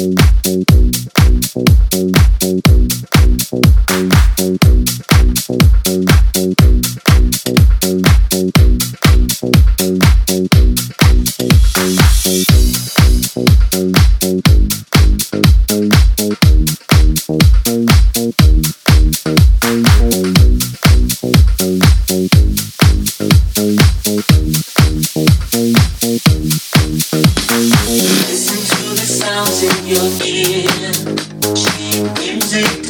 Thank you. in your ear. She brings it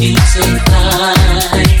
easy time.